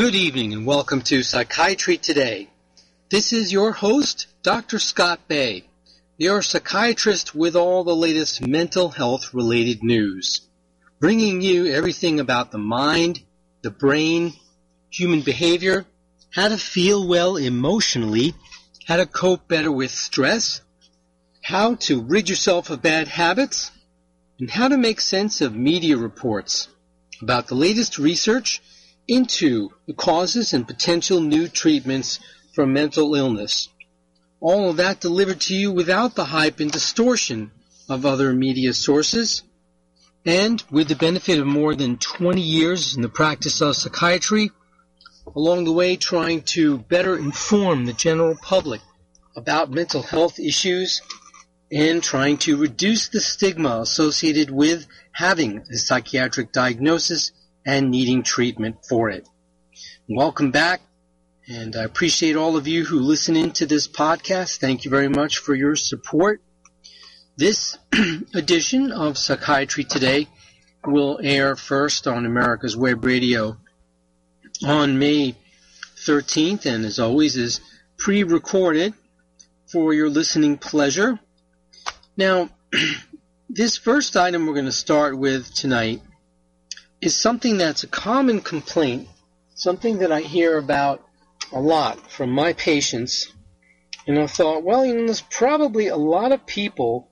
Good evening and welcome to Psychiatry Today. This is your host, Dr. Scott Bay, your psychiatrist with all the latest mental health related news, bringing you everything about the mind, the brain, human behavior, how to feel well emotionally, how to cope better with stress, how to rid yourself of bad habits, and how to make sense of media reports about the latest research into the causes and potential new treatments for mental illness. All of that delivered to you without the hype and distortion of other media sources, and with the benefit of more than 20 years in the practice of psychiatry, along the way trying to better inform the general public about mental health issues and trying to reduce the stigma associated with having a psychiatric diagnosis and needing treatment for it. Welcome back, and I appreciate all of you who listen into this podcast. Thank you very much for your support. This edition of Psychiatry Today will air first on America's Web Radio on May 13th, and as always, is pre recorded for your listening pleasure. Now, this first item we're going to start with tonight is something that's a common complaint, something that I hear about a lot from my patients. And I thought, well, you know, there's probably a lot of people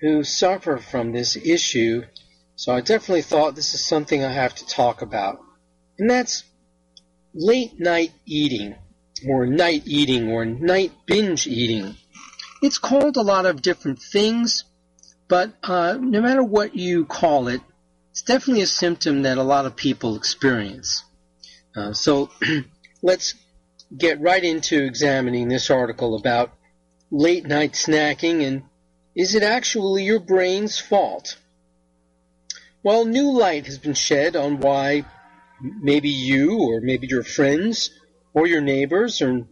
who suffer from this issue. So I definitely thought this is something I have to talk about. And that's late night eating, or night eating, or night binge eating. It's called a lot of different things, but uh, no matter what you call it, it's definitely a symptom that a lot of people experience. Uh, so let's get right into examining this article about late night snacking and is it actually your brain's fault? Well, new light has been shed on why maybe you or maybe your friends or your neighbors or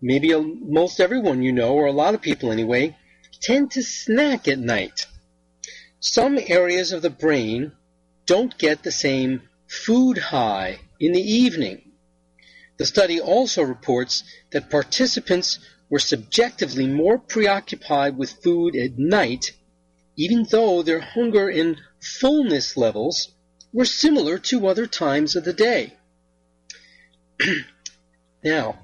maybe most everyone you know or a lot of people anyway tend to snack at night. Some areas of the brain don't get the same food high in the evening. The study also reports that participants were subjectively more preoccupied with food at night, even though their hunger and fullness levels were similar to other times of the day. now,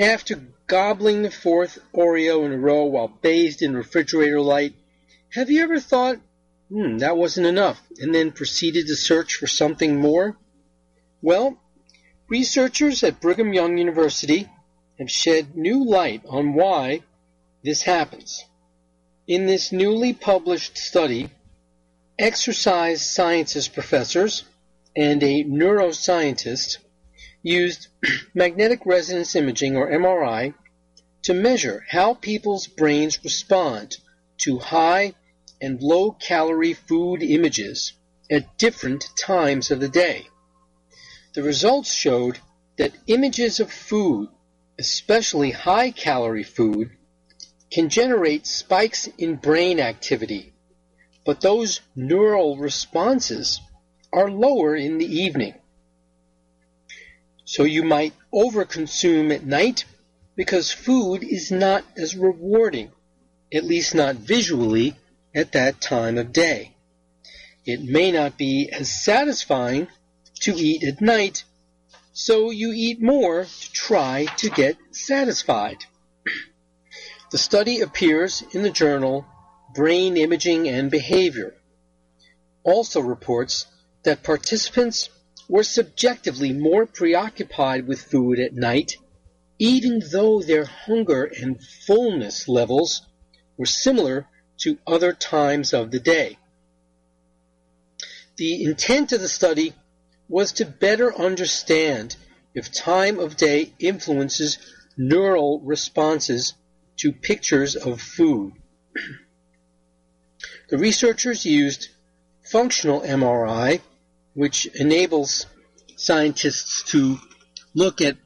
after gobbling the fourth Oreo in a row while bathed in refrigerator light, have you ever thought Hmm, that wasn't enough, and then proceeded to search for something more? Well, researchers at Brigham Young University have shed new light on why this happens. In this newly published study, exercise sciences professors and a neuroscientist used magnetic resonance imaging or MRI to measure how people's brains respond to high and low calorie food images at different times of the day. The results showed that images of food, especially high calorie food, can generate spikes in brain activity, but those neural responses are lower in the evening. So you might overconsume at night because food is not as rewarding, at least not visually, at that time of day. It may not be as satisfying to eat at night, so you eat more to try to get satisfied. The study appears in the journal Brain Imaging and Behavior. Also reports that participants were subjectively more preoccupied with food at night, even though their hunger and fullness levels were similar to other times of the day. The intent of the study was to better understand if time of day influences neural responses to pictures of food. the researchers used functional MRI, which enables scientists to look at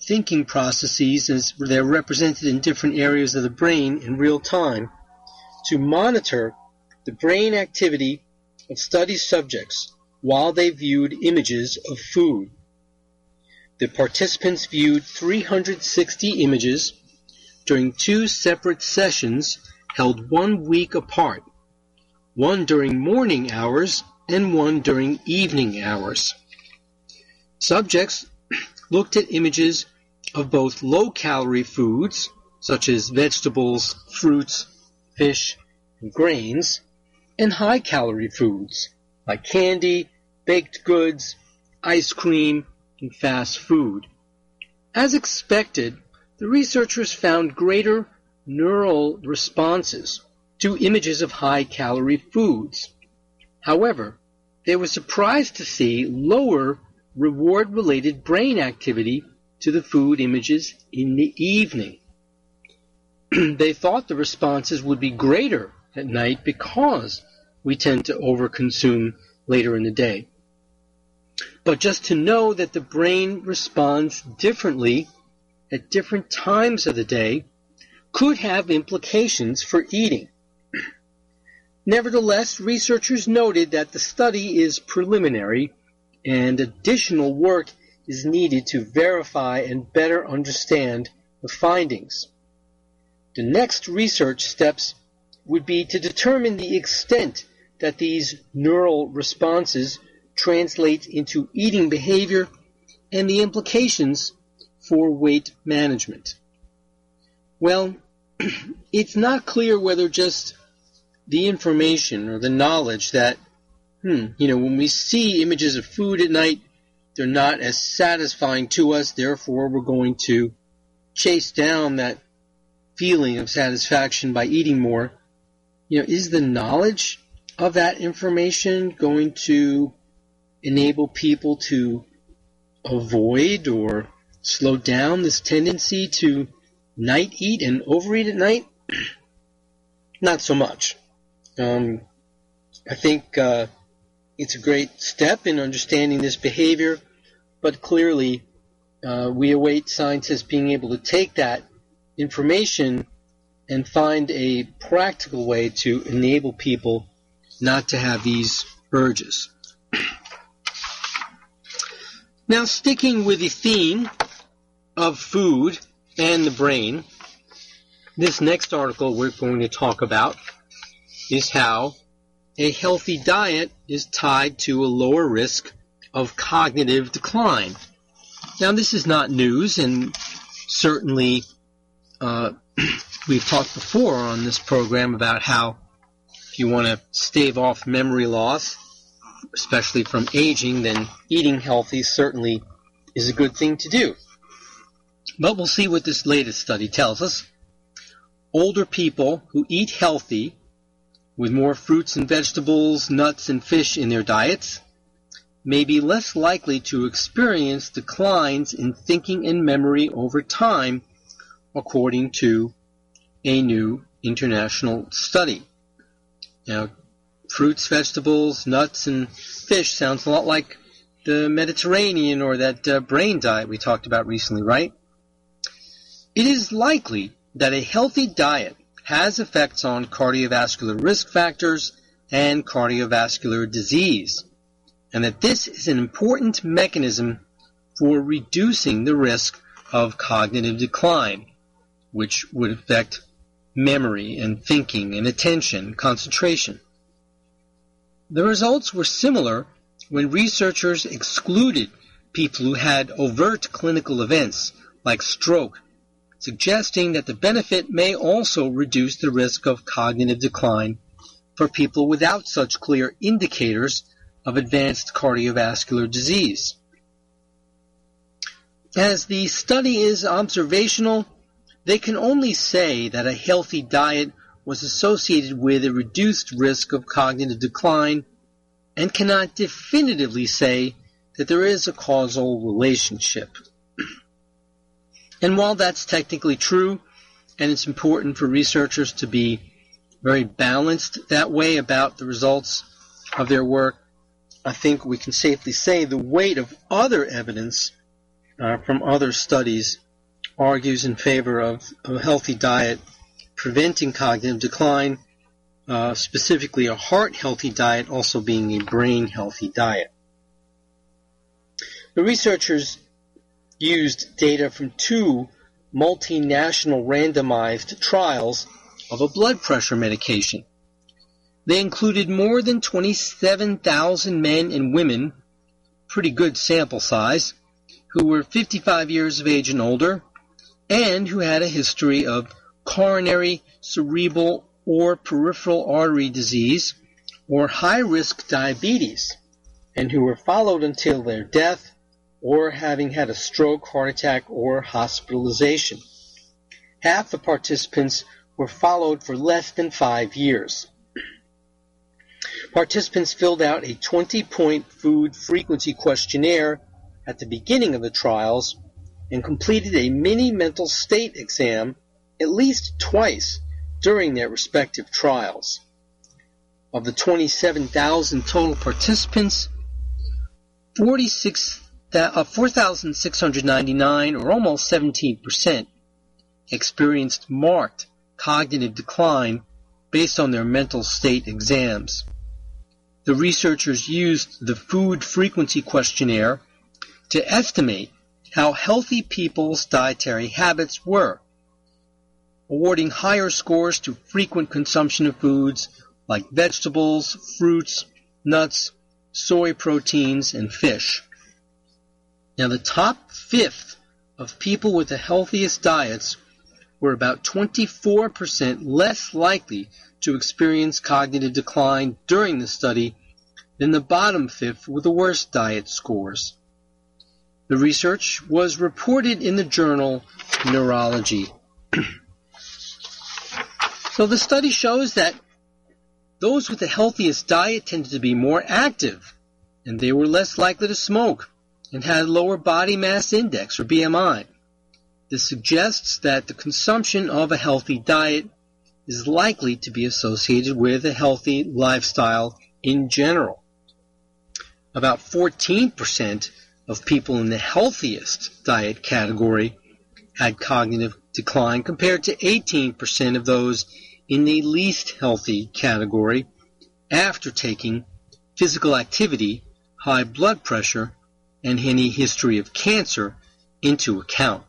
thinking processes as they're represented in different areas of the brain in real time to monitor the brain activity of study subjects while they viewed images of food. the participants viewed 360 images during two separate sessions held one week apart, one during morning hours and one during evening hours. Subjects looked at images of both low calorie foods, such as vegetables, fruits, fish, and grains, and high calorie foods, like candy, baked goods, ice cream, and fast food. As expected, the researchers found greater neural responses to images of high calorie foods. However, they were surprised to see lower reward related brain activity to the food images in the evening. they thought the responses would be greater at night because we tend to overconsume later in the day. But just to know that the brain responds differently at different times of the day could have implications for eating. Nevertheless, researchers noted that the study is preliminary and additional work is needed to verify and better understand the findings. The next research steps would be to determine the extent that these neural responses translate into eating behavior and the implications for weight management. Well, it's not clear whether just the information or the knowledge that, hmm, you know, when we see images of food at night, they're not as satisfying to us, therefore we're going to chase down that feeling of satisfaction by eating more. You know, is the knowledge of that information going to enable people to avoid or slow down this tendency to night eat and overeat at night? Not so much. Um, I think uh, it's a great step in understanding this behavior, but clearly uh, we await scientists being able to take that information and find a practical way to enable people not to have these urges. now, sticking with the theme of food and the brain, this next article we're going to talk about is how a healthy diet is tied to a lower risk of cognitive decline. Now, this is not news, and certainly uh, we've talked before on this program about how if you want to stave off memory loss, especially from aging, then eating healthy certainly is a good thing to do. But we'll see what this latest study tells us. Older people who eat healthy with more fruits and vegetables, nuts and fish in their diets may be less likely to experience declines in thinking and memory over time, according to a new international study. Now, fruits, vegetables, nuts, and fish sounds a lot like the Mediterranean or that uh, brain diet we talked about recently, right? It is likely that a healthy diet has effects on cardiovascular risk factors and cardiovascular disease, and that this is an important mechanism for reducing the risk of cognitive decline, which would affect memory and thinking and attention, concentration. The results were similar when researchers excluded people who had overt clinical events like stroke suggesting that the benefit may also reduce the risk of cognitive decline for people without such clear indicators of advanced cardiovascular disease. As the study is observational, they can only say that a healthy diet was associated with a reduced risk of cognitive decline and cannot definitively say that there is a causal relationship. And while that's technically true, and it's important for researchers to be very balanced that way about the results of their work, I think we can safely say the weight of other evidence uh, from other studies argues in favor of, a healthy diet preventing cognitive decline, uh, specifically a heart healthy diet also being a brain healthy diet. The researchers used data from two multinational randomized trials of a blood pressure medication. They included more than 27,000 men and women, pretty good sample size, who were 55 years of age and older, and who had a history of coronary, cerebral, or peripheral artery disease, or high risk diabetes, and who were followed until their death or having had a stroke, heart attack, or hospitalization. Half the participants were followed for less than five years. Participants filled out a 20 point food frequency questionnaire at the beginning of the trials and completed a mini mental state exam at least twice during their respective trials. Of the 27,000 total participants, 46, uh, 4,699 or almost 17% experienced marked cognitive decline based on their mental state exams. The researchers used the food frequency questionnaire to estimate how healthy people's dietary habits were, awarding higher scores to frequent consumption of foods like vegetables, fruits, nuts, soy proteins, and fish. Now, the top fifth of people with the healthiest diets were about 24% less likely to experience cognitive decline during the study than the bottom fifth with the worst diet scores. The research was reported in the journal Neurology. so the study shows that those with the healthiest diet tended to be more active, and they were less likely to smoke and had lower body mass index or BMI. This suggests that the consumption of a healthy diet is likely to be associated with a healthy lifestyle in general. About 14% of people in the healthiest diet category had cognitive decline compared to 18% of those in the least healthy category after taking physical activity, high blood pressure, and any history of cancer into account.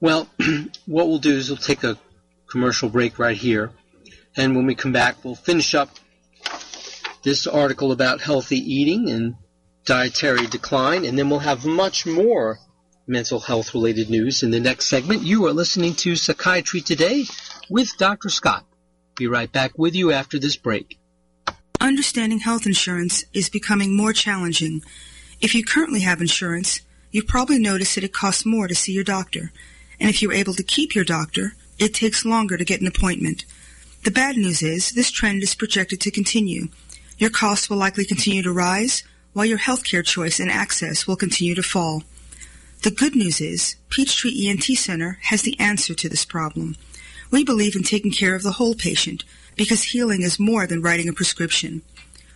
Well, what we'll do is we'll take a commercial break right here, and when we come back, we'll finish up this article about healthy eating and dietary decline, and then we'll have much more mental health related news in the next segment. You are listening to Psychiatry Today with Dr. Scott. Be right back with you after this break. Understanding health insurance is becoming more challenging. If you currently have insurance, you've probably noticed that it costs more to see your doctor. And if you're able to keep your doctor, it takes longer to get an appointment. The bad news is this trend is projected to continue. Your costs will likely continue to rise while your healthcare choice and access will continue to fall. The good news is Peachtree ENT Center has the answer to this problem. We believe in taking care of the whole patient because healing is more than writing a prescription.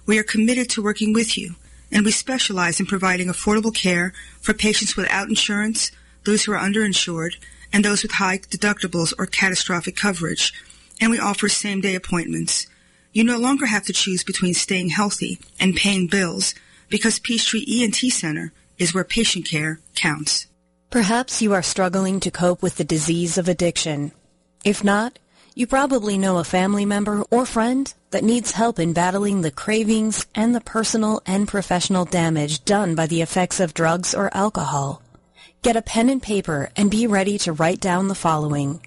We are committed to working with you, and we specialize in providing affordable care for patients without insurance, those who are underinsured, and those with high deductibles or catastrophic coverage. And we offer same day appointments. You no longer have to choose between staying healthy and paying bills because Peachtree ENT Center is where patient care counts. Perhaps you are struggling to cope with the disease of addiction. If not, you probably know a family member or friend that needs help in battling the cravings and the personal and professional damage done by the effects of drugs or alcohol. Get a pen and paper and be ready to write down the following.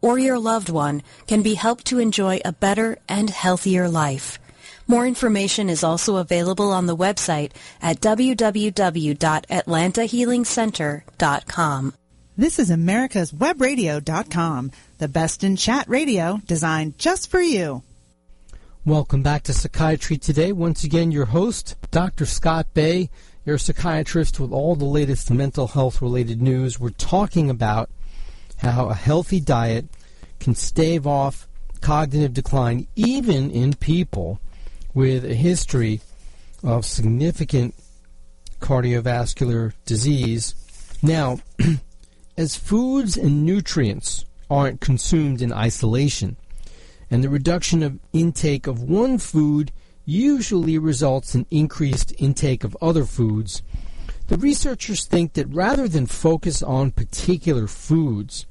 or your loved one can be helped to enjoy a better and healthier life. More information is also available on the website at www.atlantahealingcenter.com. This is America's Webradio.com, the best in chat radio designed just for you. Welcome back to Psychiatry Today. Once again, your host, Dr. Scott Bay, your psychiatrist with all the latest mental health related news. We're talking about how a healthy diet can stave off cognitive decline even in people with a history of significant cardiovascular disease. Now, as foods and nutrients aren't consumed in isolation, and the reduction of intake of one food usually results in increased intake of other foods, the researchers think that rather than focus on particular foods,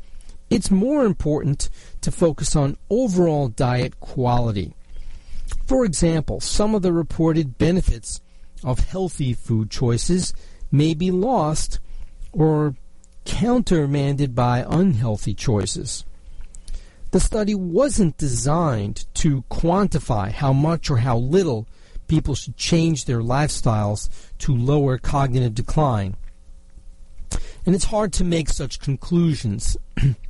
it's more important to focus on overall diet quality. For example, some of the reported benefits of healthy food choices may be lost or countermanded by unhealthy choices. The study wasn't designed to quantify how much or how little people should change their lifestyles to lower cognitive decline. And it's hard to make such conclusions.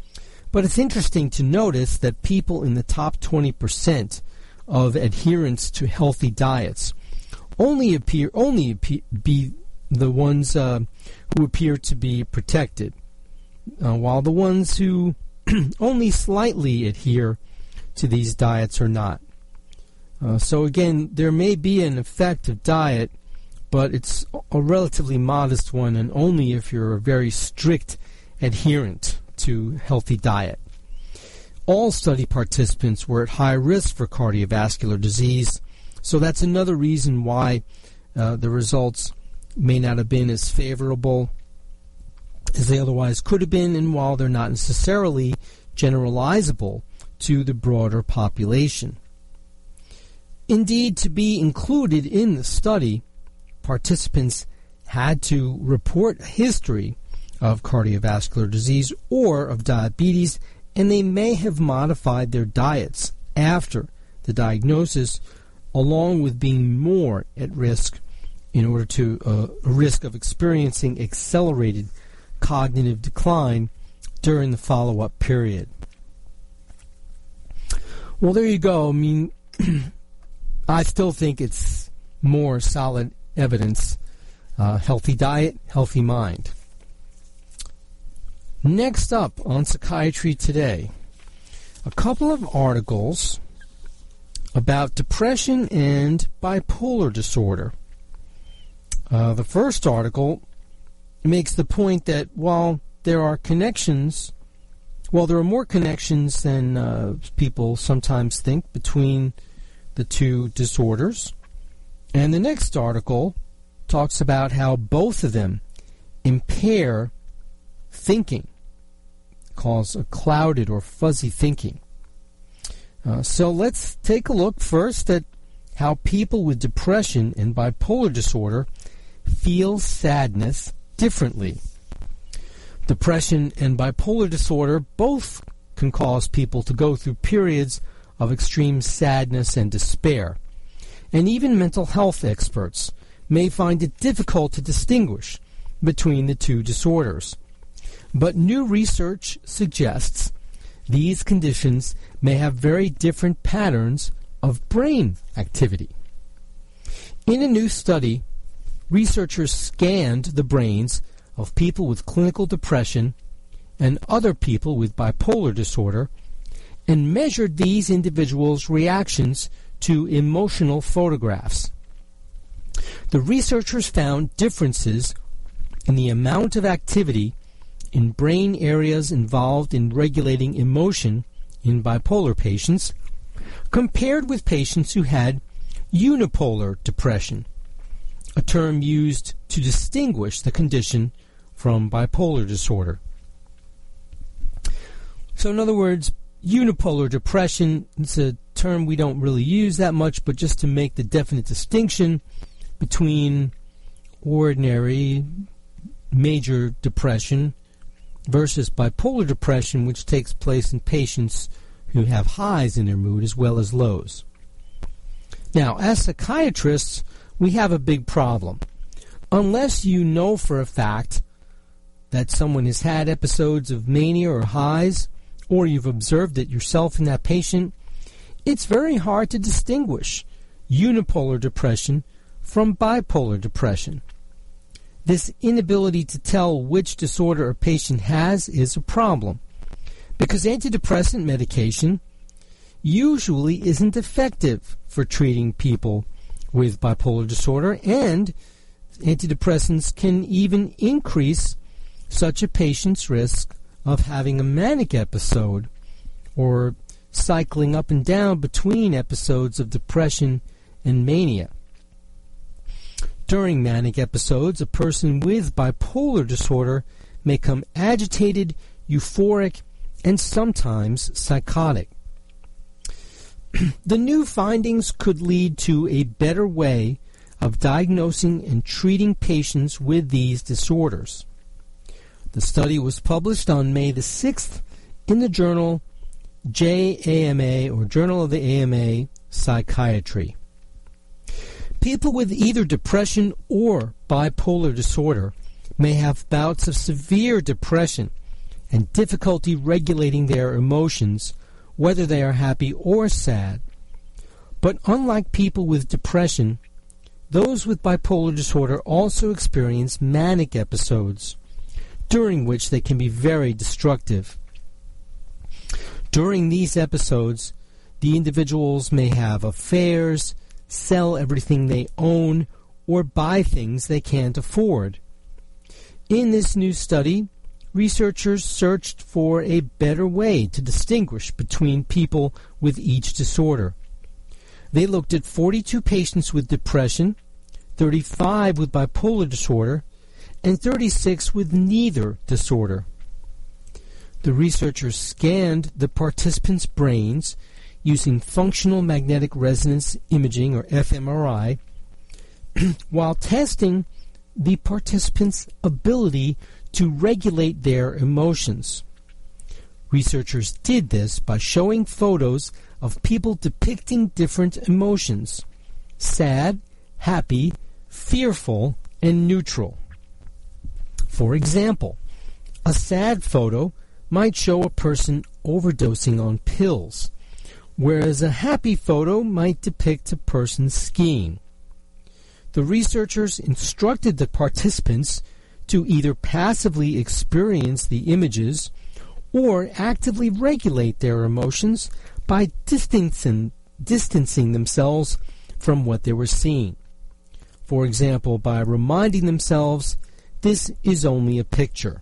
but it's interesting to notice that people in the top 20% of adherence to healthy diets only appear only appear, be the ones uh, who appear to be protected, uh, while the ones who only slightly adhere to these diets are not. Uh, so again, there may be an effect of diet, but it's a relatively modest one, and only if you're a very strict adherent to healthy diet. All study participants were at high risk for cardiovascular disease, so that's another reason why uh, the results may not have been as favorable as they otherwise could have been, and while they're not necessarily generalizable to the broader population. Indeed, to be included in the study, participants had to report a history of cardiovascular disease or of diabetes, and they may have modified their diets after the diagnosis along with being more at risk in order to uh, risk of experiencing accelerated cognitive decline during the follow-up period. Well, there you go. I mean, I still think it's more solid evidence. Uh, healthy diet, healthy mind. Next up on Psychiatry Today, a couple of articles about depression and bipolar disorder. Uh, the first article makes the point that while there are connections, well, there are more connections than uh, people sometimes think between the two disorders. And the next article talks about how both of them impair thinking, cause a clouded or fuzzy thinking. Uh, so let's take a look first at how people with depression and bipolar disorder feel sadness differently. Depression and bipolar disorder both can cause people to go through periods of extreme sadness and despair. And even mental health experts may find it difficult to distinguish between the two disorders. But new research suggests these conditions may have very different patterns of brain activity. In a new study, researchers scanned the brains of people with clinical depression and other people with bipolar disorder and measured these individuals' reactions to emotional photographs. The researchers found differences in the amount of activity in brain areas involved in regulating emotion in bipolar patients compared with patients who had unipolar depression, a term used to distinguish the condition from bipolar disorder. So, in other words, unipolar depression is a term we don't really use that much, but just to make the definite distinction between ordinary major depression versus bipolar depression, which takes place in patients who have highs in their mood as well as lows. Now, as psychiatrists, we have a big problem. Unless you know for a fact that someone has had episodes of mania or highs, or you've observed it yourself in that patient, it's very hard to distinguish unipolar depression from bipolar depression. This inability to tell which disorder a patient has is a problem, because antidepressant medication usually isn't effective for treating people with bipolar disorder, and antidepressants can even increase such a patient's risk of having a manic episode or cycling up and down between episodes of depression and mania. During manic episodes, a person with bipolar disorder may become agitated, euphoric, and sometimes psychotic. the new findings could lead to a better way of diagnosing and treating patients with these disorders. The study was published on May the 6th in the journal JAMA or Journal of the AMA Psychiatry. People with either depression or bipolar disorder may have bouts of severe depression and difficulty regulating their emotions, whether they are happy or sad. But unlike people with depression, those with bipolar disorder also experience manic episodes, during which they can be very destructive. During these episodes, the individuals may have affairs, sell everything they own, or buy things they can't afford. In this new study, researchers searched for a better way to distinguish between people with each disorder. They looked at 42 patients with depression, 35 with bipolar disorder, and 36 with neither disorder. The researchers scanned the participants' brains using functional magnetic resonance imaging, or fMRI, while testing the participants' ability to regulate their emotions. Researchers did this by showing photos of people depicting different emotions sad, happy, fearful, and neutral. For example, a sad photo might show a person overdosing on pills, whereas a happy photo might depict a person skiing. The researchers instructed the participants to either passively experience the images or actively regulate their emotions by distancing, distancing themselves from what they were seeing. For example, by reminding themselves this is only a picture.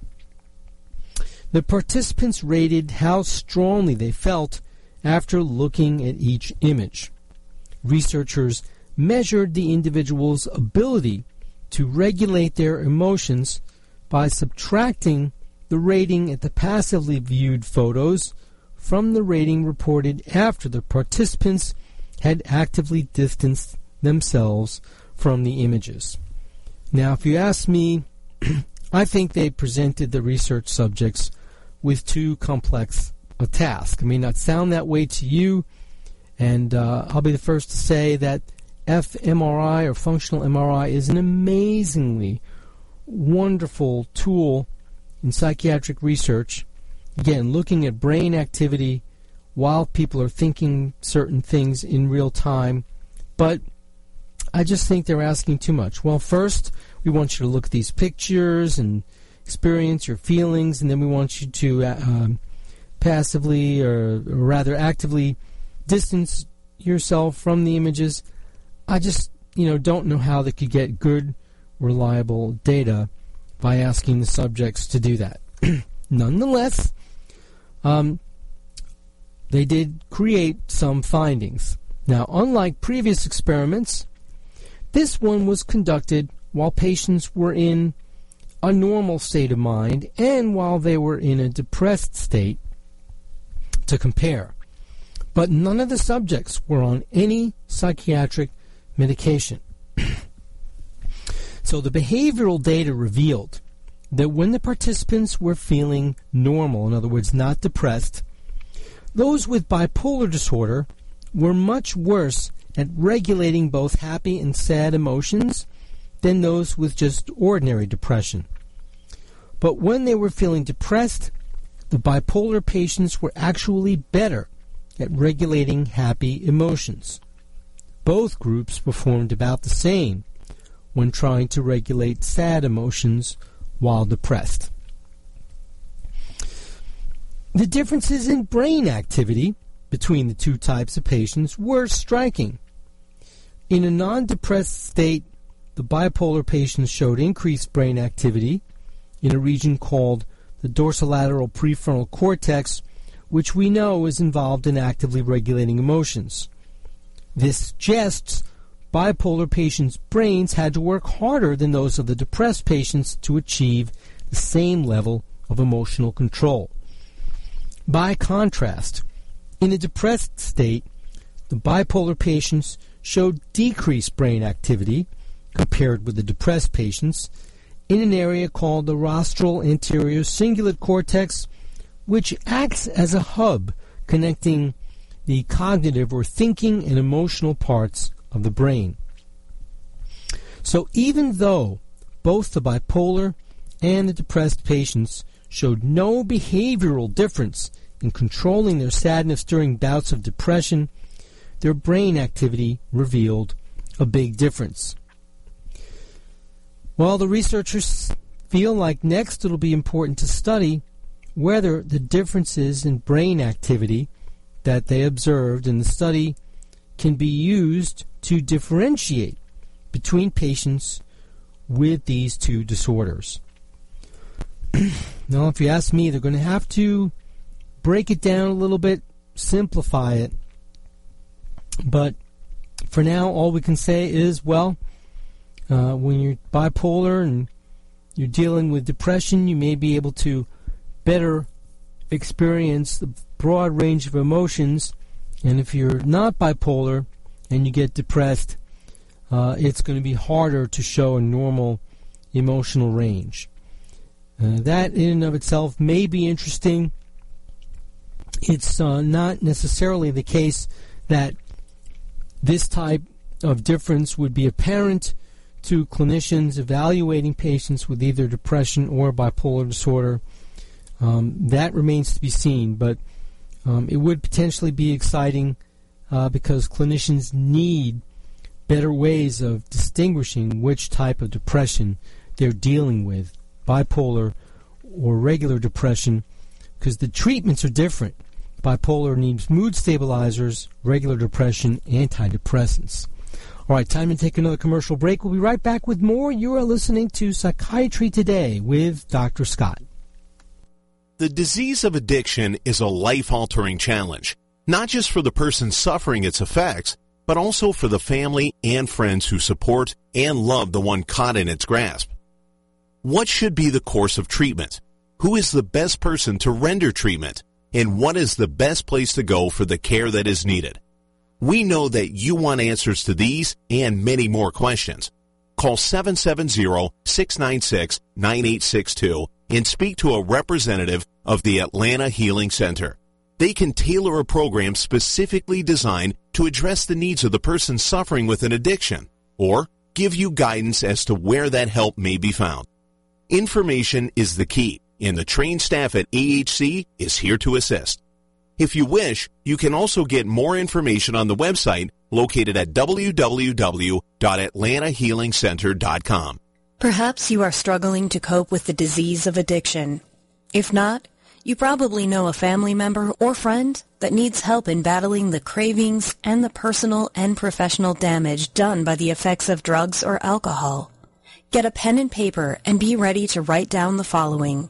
The participants rated how strongly they felt after looking at each image. Researchers measured the individual's ability to regulate their emotions by subtracting the rating at the passively viewed photos from the rating reported after the participants had actively distanced themselves from the images. Now, if you ask me, I think they presented the research subjects with too complex a task. It may not sound that way to you, and uh, I'll be the first to say that fMRI or functional MRI is an amazingly wonderful tool in psychiatric research. Again, looking at brain activity while people are thinking certain things in real time. But I just think they're asking too much. Well, first, we want you to look at these pictures and experience your feelings, and then we want you to uh, um, passively or, rather actively distance yourself from the images. I just, you know, don't know how they could get good, reliable data by asking the subjects to do that. Nonetheless, um, they did create some findings. Now, unlike previous experiments, this one was conducted while patients were in a normal state of mind and while they were in a depressed state to compare. But none of the subjects were on any psychiatric medication. so the behavioral data revealed that when the participants were feeling normal, in other words, not depressed, those with bipolar disorder were much worse at regulating both happy and sad emotions than those with just ordinary depression. But when they were feeling depressed, the bipolar patients were actually better at regulating happy emotions. Both groups performed about the same when trying to regulate sad emotions while depressed. The differences in brain activity between the two types of patients were striking. In a non depressed state, the bipolar patients showed increased brain activity in a region called the dorsolateral prefrontal cortex, which we know is involved in actively regulating emotions. This suggests bipolar patients' brains had to work harder than those of the depressed patients to achieve the same level of emotional control. By contrast, in a depressed state, the bipolar patients showed decreased brain activity compared with the depressed patients in an area called the rostral anterior cingulate cortex, which acts as a hub connecting the cognitive or thinking and emotional parts of the brain. So even though both the bipolar and the depressed patients showed no behavioral difference in controlling their sadness during bouts of depression, their brain activity revealed a big difference. Well, the researchers feel like next it'll be important to study whether the differences in brain activity that they observed in the study can be used to differentiate between patients with these two disorders. now, if you ask me, they're going to have to break it down a little bit, simplify it. But for now, all we can say is well, uh, when you're bipolar and you're dealing with depression, you may be able to better experience the broad range of emotions. And if you're not bipolar and you get depressed, uh, it's going to be harder to show a normal emotional range. Uh, that, in and of itself, may be interesting. It's uh, not necessarily the case that this type of difference would be apparent to clinicians evaluating patients with either depression or bipolar disorder. Um, that remains to be seen, but um, it would potentially be exciting uh, because clinicians need better ways of distinguishing which type of depression they're dealing with, bipolar or regular depression, because the treatments are different. Bipolar needs mood stabilizers, regular depression, antidepressants. All right, time to take another commercial break. We'll be right back with more. You are listening to Psychiatry Today with Dr. Scott. The disease of addiction is a life altering challenge, not just for the person suffering its effects, but also for the family and friends who support and love the one caught in its grasp. What should be the course of treatment? Who is the best person to render treatment? And what is the best place to go for the care that is needed? We know that you want answers to these and many more questions. Call 770-696-9862 and speak to a representative of the Atlanta Healing Center. They can tailor a program specifically designed to address the needs of the person suffering with an addiction or give you guidance as to where that help may be found. Information is the key, and the trained staff at AHC is here to assist. If you wish, you can also get more information on the website located at www.atlantahealingcenter.com. Perhaps you are struggling to cope with the disease of addiction. If not, you probably know a family member or friend that needs help in battling the cravings and the personal and professional damage done by the effects of drugs or alcohol. Get a pen and paper and be ready to write down the following.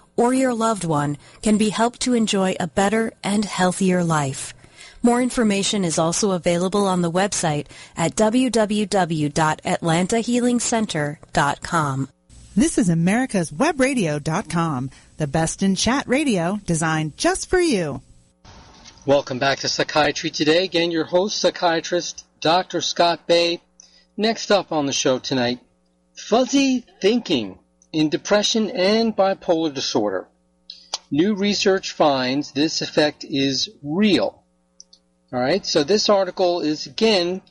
or your loved one can be helped to enjoy a better and healthier life. More information is also available on the website at www.atlantahealingcenter.com. This is America's Webradio.com, the best in chat radio designed just for you. Welcome back to Psychiatry Today. Again, your host, psychiatrist Dr. Scott Bay. Next up on the show tonight, fuzzy thinking in depression and bipolar disorder. New research finds this effect is real. All right, so this article is again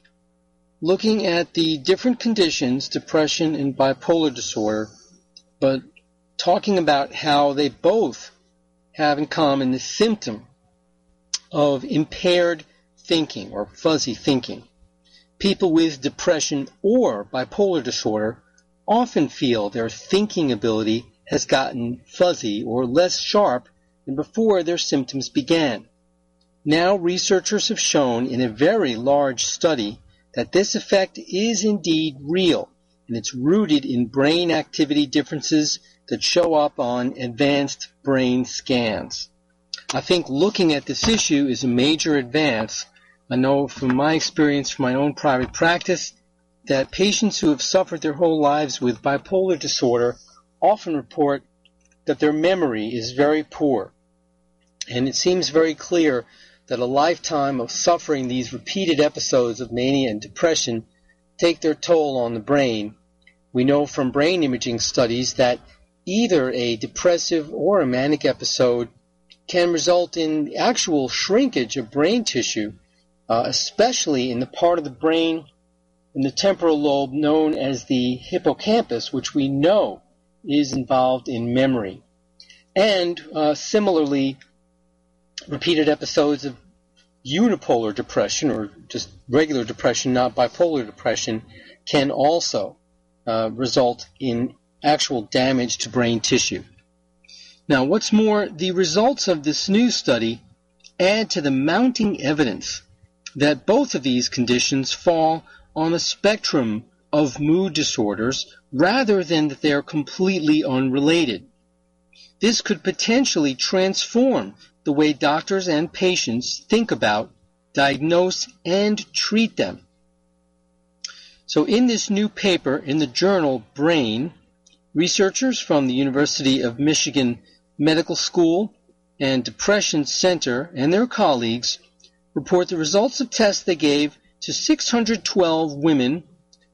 looking at the different conditions, depression and bipolar disorder, but talking about how they both have in common the symptom of impaired thinking or fuzzy thinking. People with depression or bipolar disorder often feel their thinking ability has gotten fuzzy or less sharp than before their symptoms began. Now researchers have shown in a very large study that this effect is indeed real and it's rooted in brain activity differences that show up on advanced brain scans. I think looking at this issue is a major advance. I know from my experience from my own private practice that patients who have suffered their whole lives with bipolar disorder often report that their memory is very poor. And it seems very clear that a lifetime of suffering these repeated episodes of mania and depression take their toll on the brain. We know from brain imaging studies that either a depressive or a manic episode can result in actual shrinkage of brain tissue, uh, especially in the part of the brain in the temporal lobe known as the hippocampus, which we know is involved in memory. And uh, similarly, repeated episodes of unipolar depression or just regular depression, not bipolar depression, can also uh, result in actual damage to brain tissue. Now, what's more, the results of this new study add to the mounting evidence that both of these conditions fall on a spectrum of mood disorders rather than that they are completely unrelated. This could potentially transform the way doctors and patients think about, diagnose, and treat them. So in this new paper in the journal Brain, researchers from the University of Michigan Medical School and Depression Center and their colleagues report the results of tests they gave to 612 women,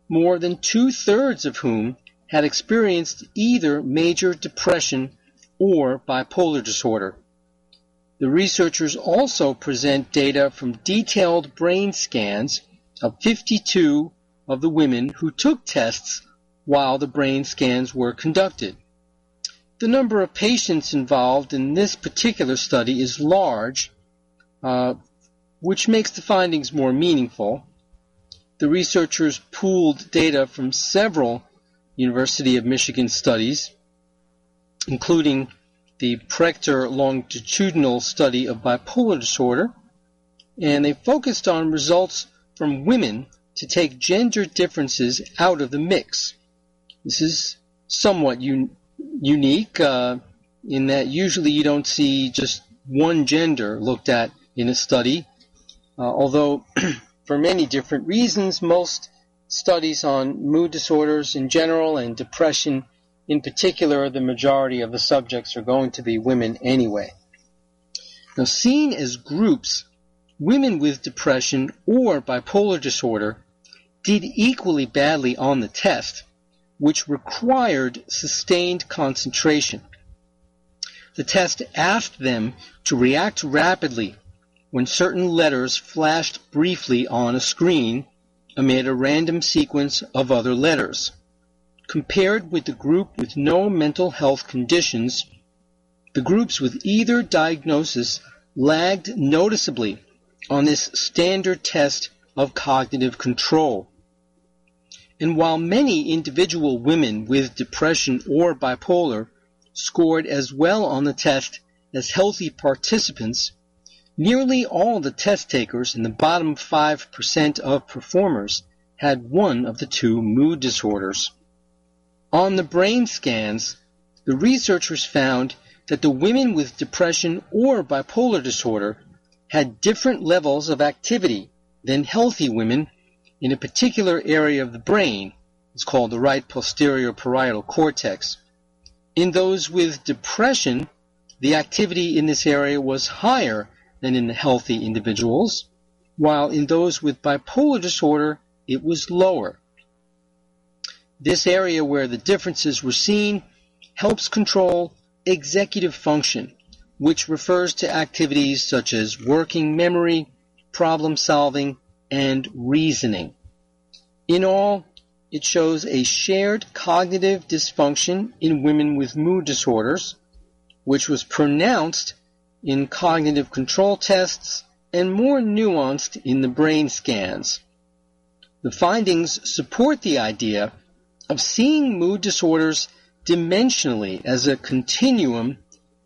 more than two-thirds of whom had experienced either major depression or bipolar disorder. The researchers also present data from detailed brain scans of 52 of the women who took tests while the brain scans were conducted. The number of patients involved in this particular study is large, uh, which makes the findings more meaningful. The researchers pooled data from several University of Michigan studies, including the Prechter longitudinal study of bipolar disorder, and they focused on results from women to take gender differences out of the mix. This is somewhat un- unique uh, in that usually you don't see just one gender looked at in a study, uh, although for many different reasons, most studies on mood disorders in general and depression in particular, the majority of the subjects are going to be women anyway. Now, seen as groups, women with depression or bipolar disorder did equally badly on the test, which required sustained concentration. The test asked them to react rapidly when certain letters flashed briefly on a screen amid a random sequence of other letters. Compared with the group with no mental health conditions, the groups with either diagnosis lagged noticeably on this standard test of cognitive control. And while many individual women with depression or bipolar scored as well on the test as healthy participants, nearly all the test takers in the bottom 5% of performers had one of the two mood disorders. On the brain scans, the researchers found that the women with depression or bipolar disorder had different levels of activity than healthy women in a particular area of the brain. It's called the right posterior parietal cortex. In those with depression, the activity in this area was higher than in healthy individuals, while in those with bipolar disorder, it was lower. This area where the differences were seen helps control executive function, which refers to activities such as working memory, problem solving, and reasoning. In all, it shows a shared cognitive dysfunction in women with mood disorders, which was pronounced in cognitive control tests and more nuanced in the brain scans. The findings support the idea of seeing mood disorders dimensionally as a continuum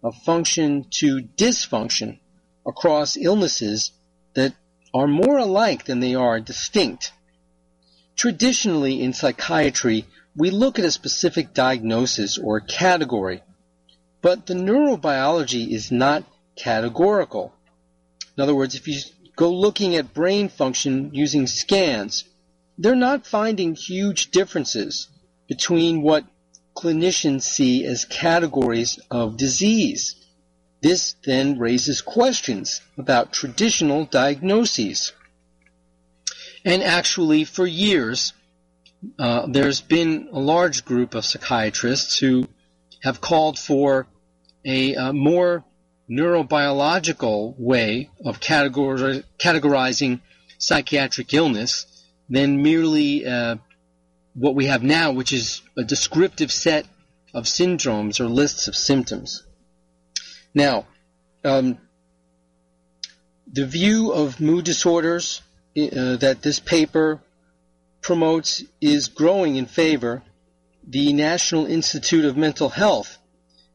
of function to dysfunction across illnesses that are more alike than they are distinct. Traditionally in psychiatry, we look at a specific diagnosis or category, but the neurobiology is not categorical. In other words, if you go looking at brain function using scans, they're not finding huge differences between what clinicians see as categories of disease. This then raises questions about traditional diagnoses. And actually, for years, uh, there's been a large group of psychiatrists who have called for a, a more neurobiological way of categori- categorizing psychiatric illness than merely uh, what we have now, which is a descriptive set of syndromes or lists of symptoms. Now, um, the view of mood disorders uh, that this paper promotes is growing in favor. The National Institute of Mental Health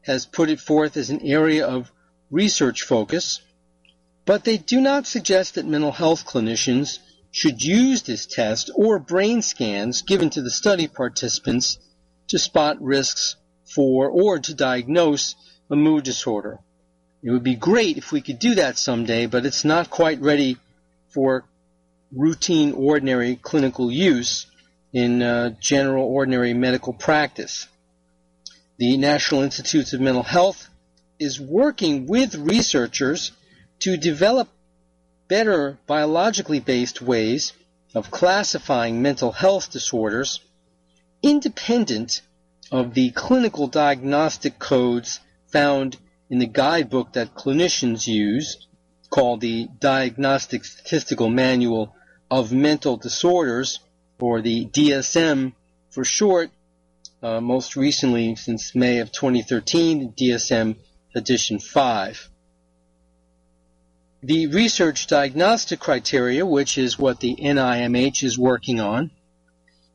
has put it forth as an area of research focus, but they do not suggest that mental health clinicians should use this test or brain scans given to the study participants to spot risks for or to diagnose a mood disorder. It would be great if we could do that someday, but it's not quite ready for routine ordinary clinical use in uh, general ordinary medical practice. The National Institutes of Mental Health is working with researchers to develop better biologically based ways of classifying mental health disorders independent of the clinical diagnostic codes found in the guidebook that clinicians use called the Diagnostic Statistical Manual of Mental Disorders, or the DSM for short, uh, most recently since May of 2013, DSM Edition 5. The research diagnostic criteria, which is what the NIMH is working on,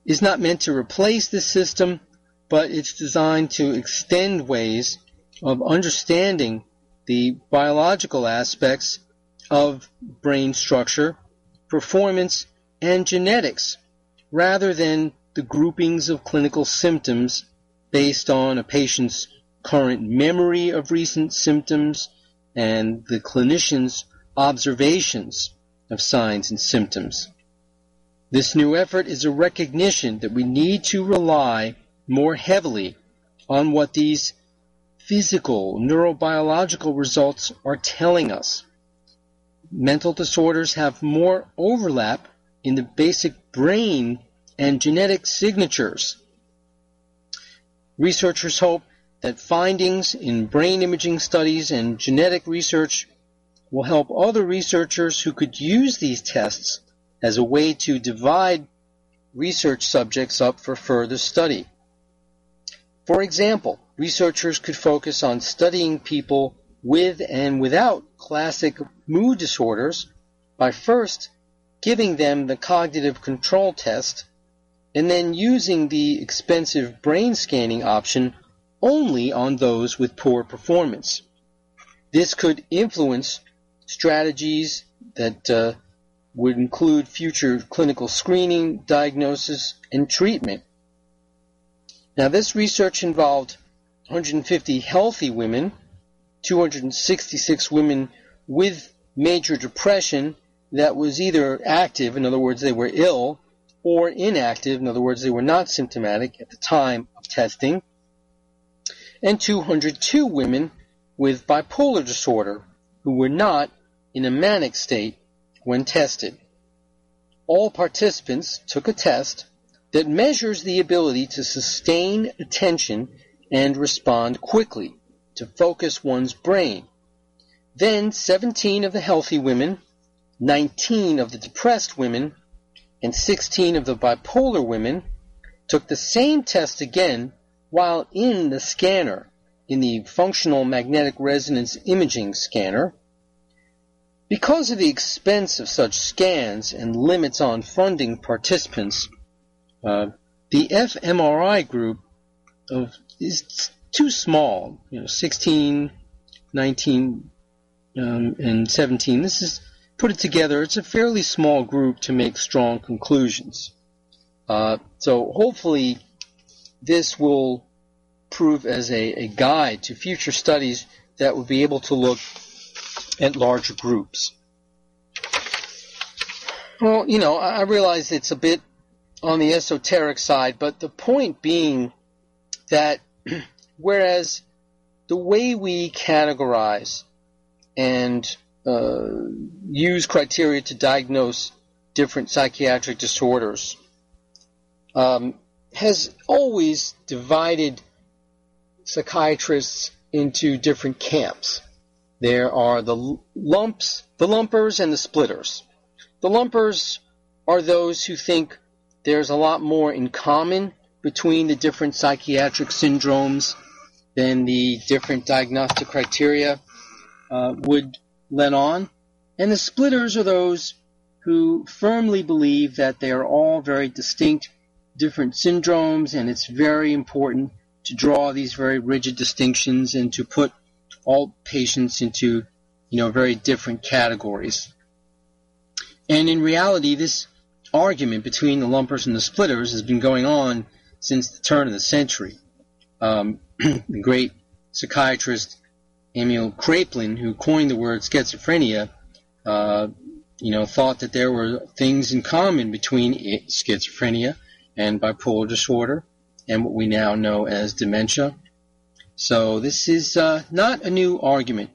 is not meant to replace this system, but it's designed to extend ways of understanding the biological aspects of brain structure, performance, and genetics, rather than the groupings of clinical symptoms based on a patient's current memory of recent symptoms and the clinician's observations of signs and symptoms. This new effort is a recognition that we need to rely more heavily on what these physical, neurobiological results are telling us. Mental disorders have more overlap in the basic brain and genetic signatures. Researchers hope that findings in brain imaging studies and genetic research will help other researchers who could use these tests as a way to divide research subjects up for further study. For example, researchers could focus on studying people with and without classic mood disorders by first giving them the cognitive control test and then using the expensive brain scanning option only on those with poor performance. This could influence strategies that uh, would include future clinical screening, diagnosis, and treatment. Now, this research involved 150 healthy women, 266 women with major depression that was either active, in other words, they were ill, or inactive, in other words, they were not symptomatic at the time of testing, and 202 women with bipolar disorder who were not in a manic state when tested. All participants took a test that measures the ability to sustain attention and respond quickly, to focus one's brain. Then 17 of the healthy women 19 of the depressed women and 16 of the bipolar women took the same test again while in the scanner, in the functional magnetic resonance imaging scanner. Because of the expense of such scans and limits on funding participants, uh, the fMRI group of, is too small, you know, 16, 19, um, and 17. This is put it together. It's a fairly small group to make strong conclusions. Uh, so hopefully this will prove as a, a guide to future studies that will be able to look at larger groups. Well, you know, I realize it's a bit on the esoteric side, but the point being that whereas the way we categorize and uh, use criteria to diagnose different psychiatric disorders um, has always divided psychiatrists into different camps. There are the lumps, the lumpers, and the splitters. The lumpers are those who think there's a lot more in common between the different psychiatric syndromes than the different diagnostic criteria uh, would let on. And the splitters are those who firmly believe that they are all very distinct, different syndromes, and it's very important to draw these very rigid distinctions and to put all patients into, you know, very different categories. And in reality, this argument between the lumpers and the splitters has been going on since the turn of the century. Um, the great psychiatrist Emil Kraepelin, who coined the word schizophrenia, uh, you know, thought that there were things in common between schizophrenia and bipolar disorder and what we now know as dementia. So this is uh, not a new argument.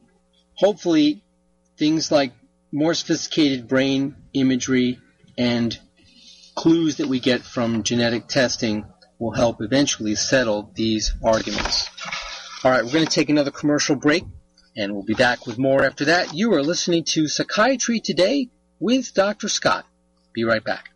Hopefully, things like more sophisticated brain imagery and clues that we get from genetic testing will help eventually settle these arguments. All right, we're going to take another commercial break, and we'll be back with more after that. You are listening to Psychiatry Today with Dr. Scott. Be right back.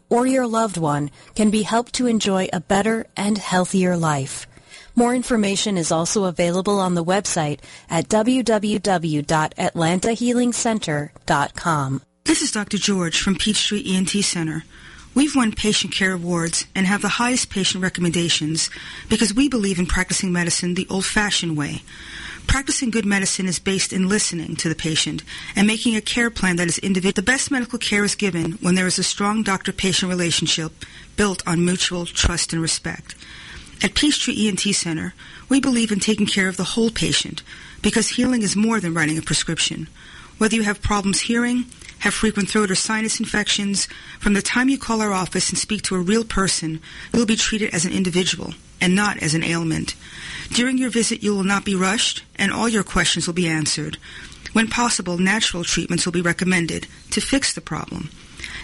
or your loved one can be helped to enjoy a better and healthier life. More information is also available on the website at www.atlantahealingcenter.com. This is Dr. George from Peachtree ENT Center. We've won patient care awards and have the highest patient recommendations because we believe in practicing medicine the old-fashioned way. Practicing good medicine is based in listening to the patient and making a care plan that is individual. The best medical care is given when there is a strong doctor-patient relationship built on mutual trust and respect. At Peachtree ENT Center, we believe in taking care of the whole patient because healing is more than writing a prescription. Whether you have problems hearing, have frequent throat or sinus infections, from the time you call our office and speak to a real person, you'll be treated as an individual and not as an ailment. During your visit, you will not be rushed, and all your questions will be answered. When possible, natural treatments will be recommended to fix the problem.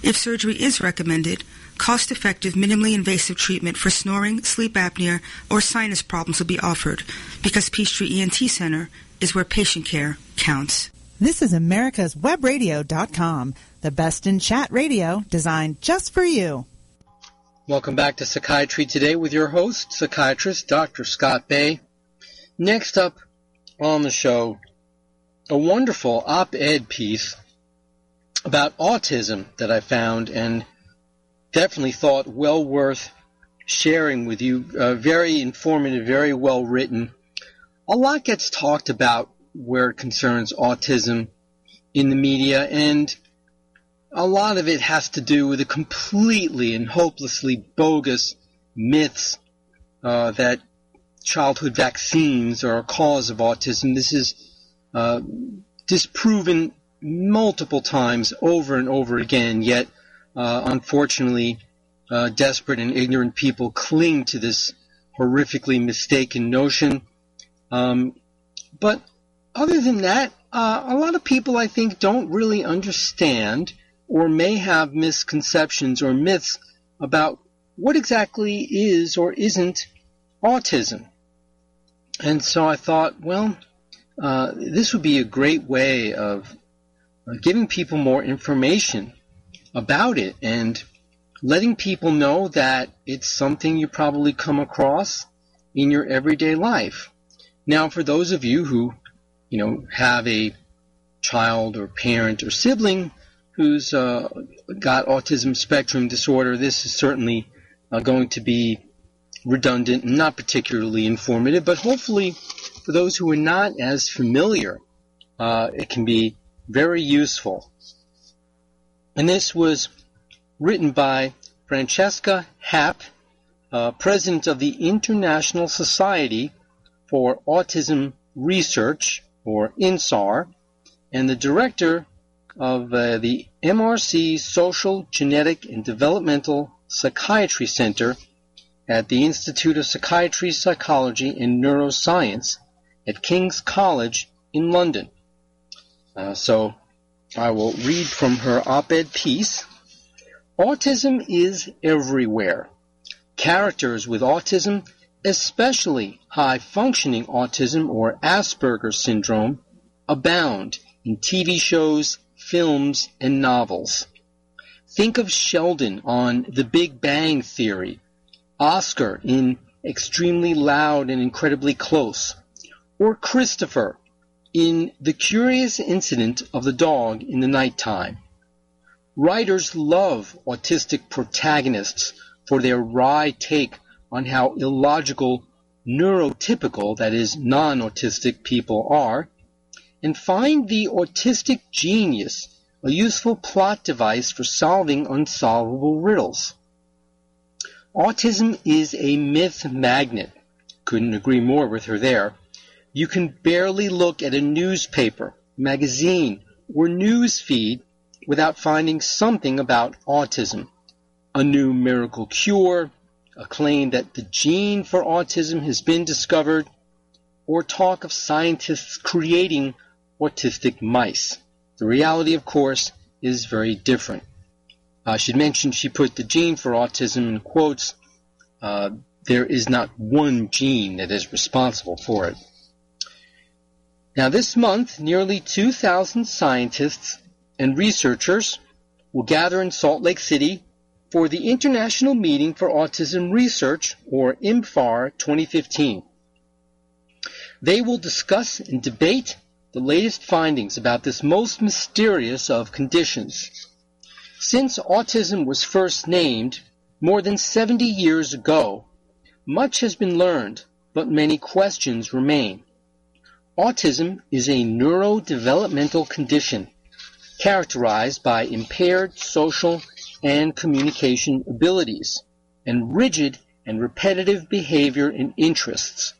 If surgery is recommended, cost-effective, minimally invasive treatment for snoring, sleep apnea, or sinus problems will be offered because Peachtree ENT Center is where patient care counts. This is America's Webradio.com, the best in chat radio designed just for you. Welcome back to Psychiatry Today with your host, psychiatrist Dr. Scott Bay. Next up on the show, a wonderful op-ed piece about autism that I found and definitely thought well worth sharing with you. Uh, very informative, very well written. A lot gets talked about where it concerns autism in the media, and a lot of it has to do with the completely and hopelessly bogus myths uh, that childhood vaccines are a cause of autism. This is uh, disproven multiple times over and over again, yet uh, unfortunately, uh, desperate and ignorant people cling to this horrifically mistaken notion. Um, but other than that, uh, a lot of people, I think, don't really understand or may have misconceptions or myths about what exactly is or isn't autism. And so I thought, well, uh, this would be a great way of uh, giving people more information about it and letting people know that it's something you probably come across in your everyday life. Now, for those of you who, you know, have a child or parent or sibling who's uh, got autism spectrum disorder, this is certainly uh, going to be redundant and not particularly informative, but hopefully for those who are not as familiar, uh, it can be very useful. And this was written by Francesca Happé, uh, president of the International Society for Autism Research, or INSAR, and the director of uh, the MRC Social, Genetic, and Developmental Psychiatry Center at the Institute of Psychiatry, Psychology, and Neuroscience at King's College in London. Uh, so I will read from her op-ed piece. Autism is everywhere. Characters with autism, especially high-functioning autism or Asperger's syndrome, abound in TV shows, films, and novels. Think of Sheldon on The Big Bang Theory, Oscar in Extremely Loud and Incredibly Close, or Christopher in The Curious Incident of the Dog in the Nighttime. Writers love autistic protagonists for their wry take on how illogical neurotypical, that is, non-autistic people are, and find the autistic genius a useful plot device for solving unsolvable riddles. Autism is a myth magnet. Couldn't agree more with her there. You can barely look at a newspaper, magazine, or news feed without finding something about autism. A new miracle cure, a claim that the gene for autism has been discovered, or talk of scientists creating autistic mice. The reality, of course, is very different. I should mention she put the gene for autism in quotes. Uh, there is not one gene that is responsible for it. Now, this month, nearly 2,000 scientists and researchers will gather in Salt Lake City for the International Meeting for Autism Research, or IMFAR 2015. They will discuss and debate the latest findings about this most mysterious of conditions. Since autism was first named more than 70 years ago, much has been learned, but many questions remain. Autism is a neurodevelopmental condition characterized by impaired social and communication abilities and rigid and repetitive behavior and interests.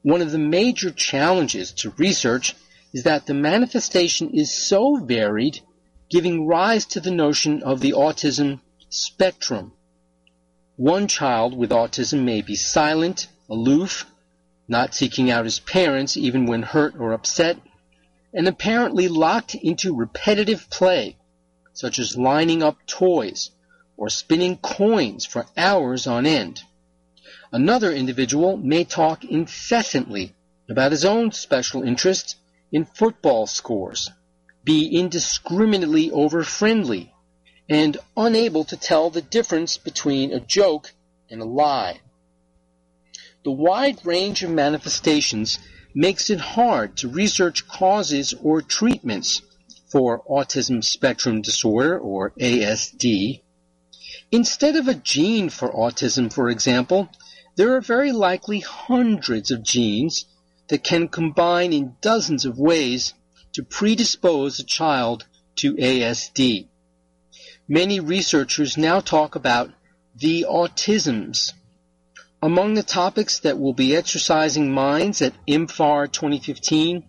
One of the major challenges to research is that the manifestation is so varied, giving rise to the notion of the autism spectrum. One child with autism may be silent, aloof, not seeking out his parents even when hurt or upset, and apparently locked into repetitive play, such as lining up toys or spinning coins for hours on end. Another individual may talk incessantly about his own special interest in football scores, be indiscriminately over friendly, and unable to tell the difference between a joke and a lie. The wide range of manifestations makes it hard to research causes or treatments for autism spectrum disorder or ASD. Instead of a gene for autism, for example, there are very likely hundreds of genes that can combine in dozens of ways to predispose a child to ASD. many researchers now talk about the autisms. Among the topics that will be exercising minds at IMFAR 2015,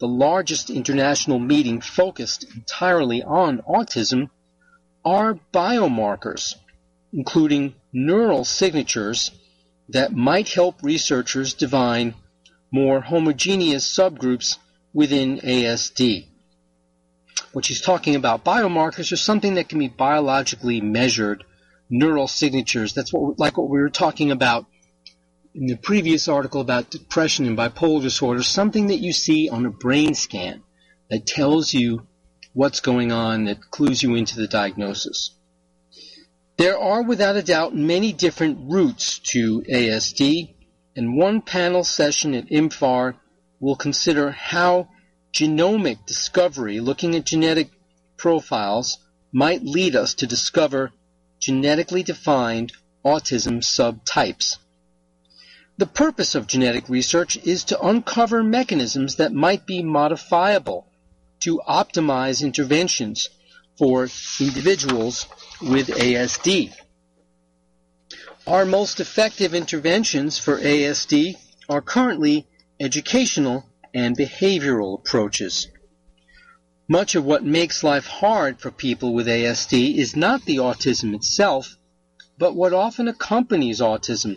the largest international meeting focused entirely on autism, are biomarkers, including neural signatures that might help researchers define more homogeneous subgroups within ASD. What she's talking about biomarkers are something that can be biologically measured, neural signatures. That's what like what we were talking about in the previous article about depression and bipolar disorder, something that you see on a brain scan that tells you what's going on, that clues you into the diagnosis. There are without a doubt many different routes to ASD, and one panel session at IMFAR will consider how genomic discovery, looking at genetic profiles, might lead us to discover genetically defined autism subtypes. The purpose of genetic research is to uncover mechanisms that might be modifiable to optimize interventions for individuals with ASD. Our most effective interventions for ASD are currently educational and behavioral approaches. Much of what makes life hard for people with ASD is not the autism itself, but what often accompanies autism,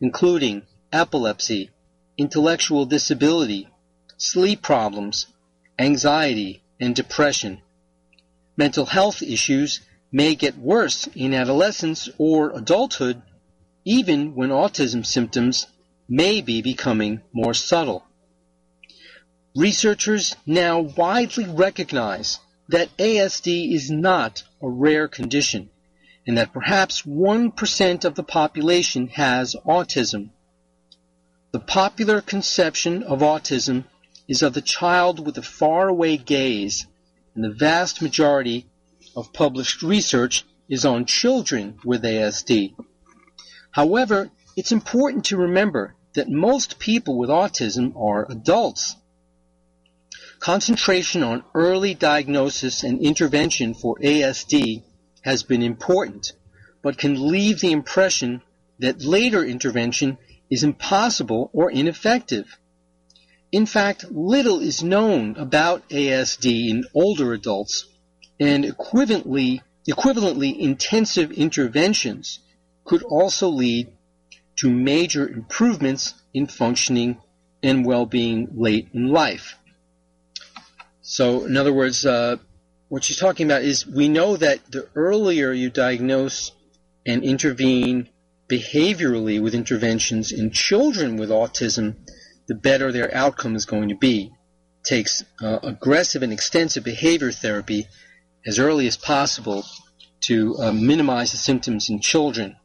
including epilepsy, intellectual disability, sleep problems, anxiety, and depression. Mental health issues may get worse in adolescence or adulthood, even when autism symptoms may be becoming more subtle. Researchers now widely recognize that ASD is not a rare condition and that perhaps 1% of the population has autism. The popular conception of autism is of the child with a faraway gaze, and the vast majority of published research is on children with ASD. However, it's important to remember that most people with autism are adults. Concentration on early diagnosis and intervention for ASD has been important, but can leave the impression that later intervention is impossible or ineffective. In fact, little is known about ASD in older adults, and equivalently, equivalently intensive interventions could also lead to major improvements in functioning and well-being late in life. So, in other words, uh, what she's talking about is we know that the earlier you diagnose and intervene behaviorally with interventions in children with autism, the better their outcome is going to be. It takes uh, aggressive and extensive behavior therapy as early as possible to uh, minimize the symptoms in children.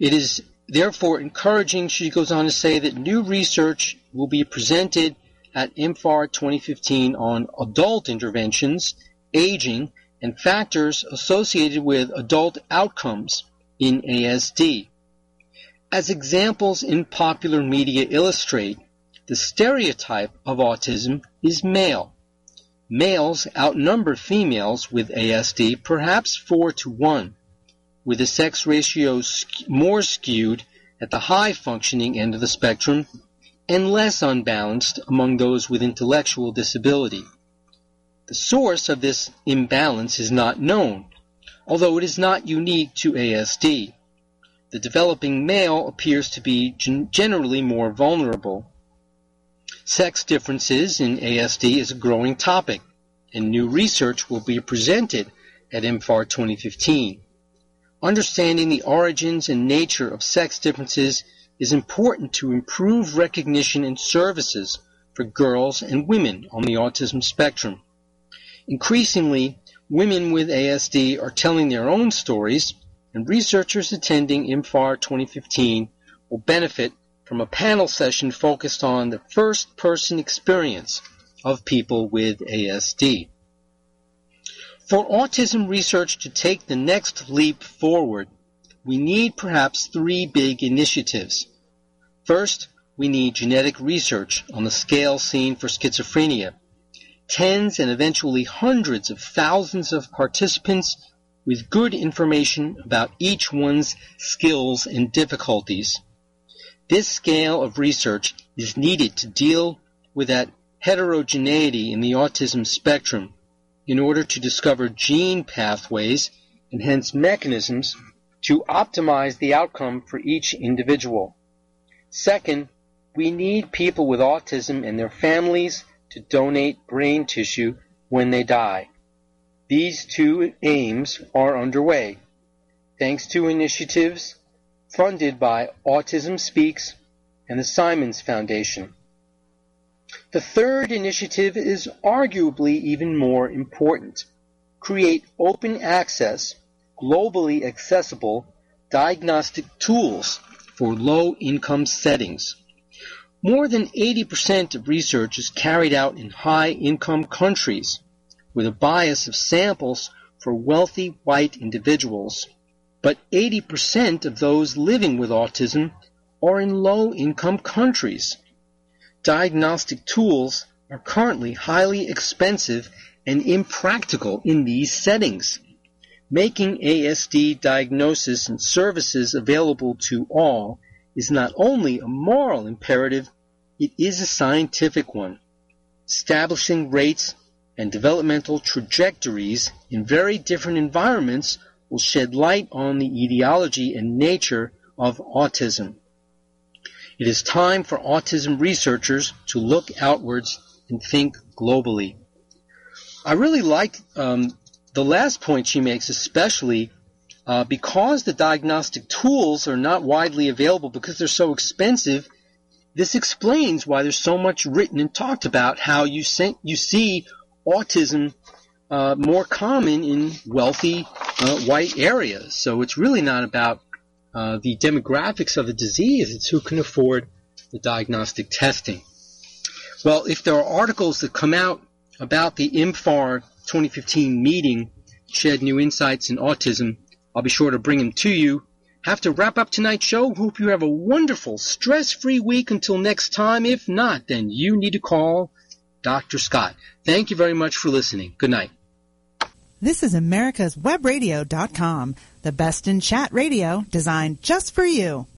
It is therefore encouraging, she goes on to say, that new research will be presented at IMFAR 2015 on adult interventions, aging, and factors associated with adult outcomes in ASD. As examples in popular media illustrate, the stereotype of autism is male. Males outnumber females with ASD perhaps 4 to 1, with the sex ratio more skewed at the high functioning end of the spectrum and less unbalanced among those with intellectual disability. The source of this imbalance is not known, although it is not unique to ASD. The developing male appears to be gen- generally more vulnerable. Sex differences in ASD is a growing topic, and new research will be presented at IMFAR 2015. Understanding the origins and nature of sex differences is important to improve recognition and services for girls and women on the autism spectrum. Increasingly, women with ASD are telling their own stories, and researchers attending IMFAR 2015 will benefit from a panel session focused on the first person experience of people with ASD. For autism research to take the next leap forward, we need perhaps three big initiatives. First, we need genetic research on the scale seen for schizophrenia. tens and eventually hundreds of thousands of participants with good information about each one's skills and difficulties. This scale of research is needed to deal with that heterogeneity in the autism spectrum in order to discover gene pathways and hence mechanisms to optimize the outcome for each individual. Second, we need people with autism and their families to donate brain tissue when they die. These two aims are underway, thanks to initiatives funded by Autism Speaks and the Simons Foundation. The third initiative is arguably even more important. Create open access, globally accessible diagnostic tools for low income settings. More than 80% of research is carried out in high income countries with a bias of samples for wealthy white individuals. But 80% of those living with autism are in low income countries. Diagnostic tools are currently highly expensive and impractical in these settings. Making ASD diagnosis and services available to all is not only a moral imperative, it is a scientific one. Establishing rates and developmental trajectories in very different environments will shed light on the etiology and nature of autism. It is time for autism researchers to look outwards and think globally. I really like um, the last point she makes, especially uh, because the diagnostic tools are not widely available because they're so expensive. This explains why there's so much written and talked about how you, you see autism uh, more common in wealthy uh, white areas. So it's really not about uh, the demographics of the disease, it's who can afford the diagnostic testing. Well, if there are articles that come out about the IMFAR 2015 meeting, Shed New Insights in Autism, I'll be sure to bring them to you. Have to wrap up tonight's show. Hope you have a wonderful, stress-free week until next time. If not, then you need to call Dr. Scott. Thank you very much for listening. Good night. This is America's Webradio.com, the best in chat radio designed just for you.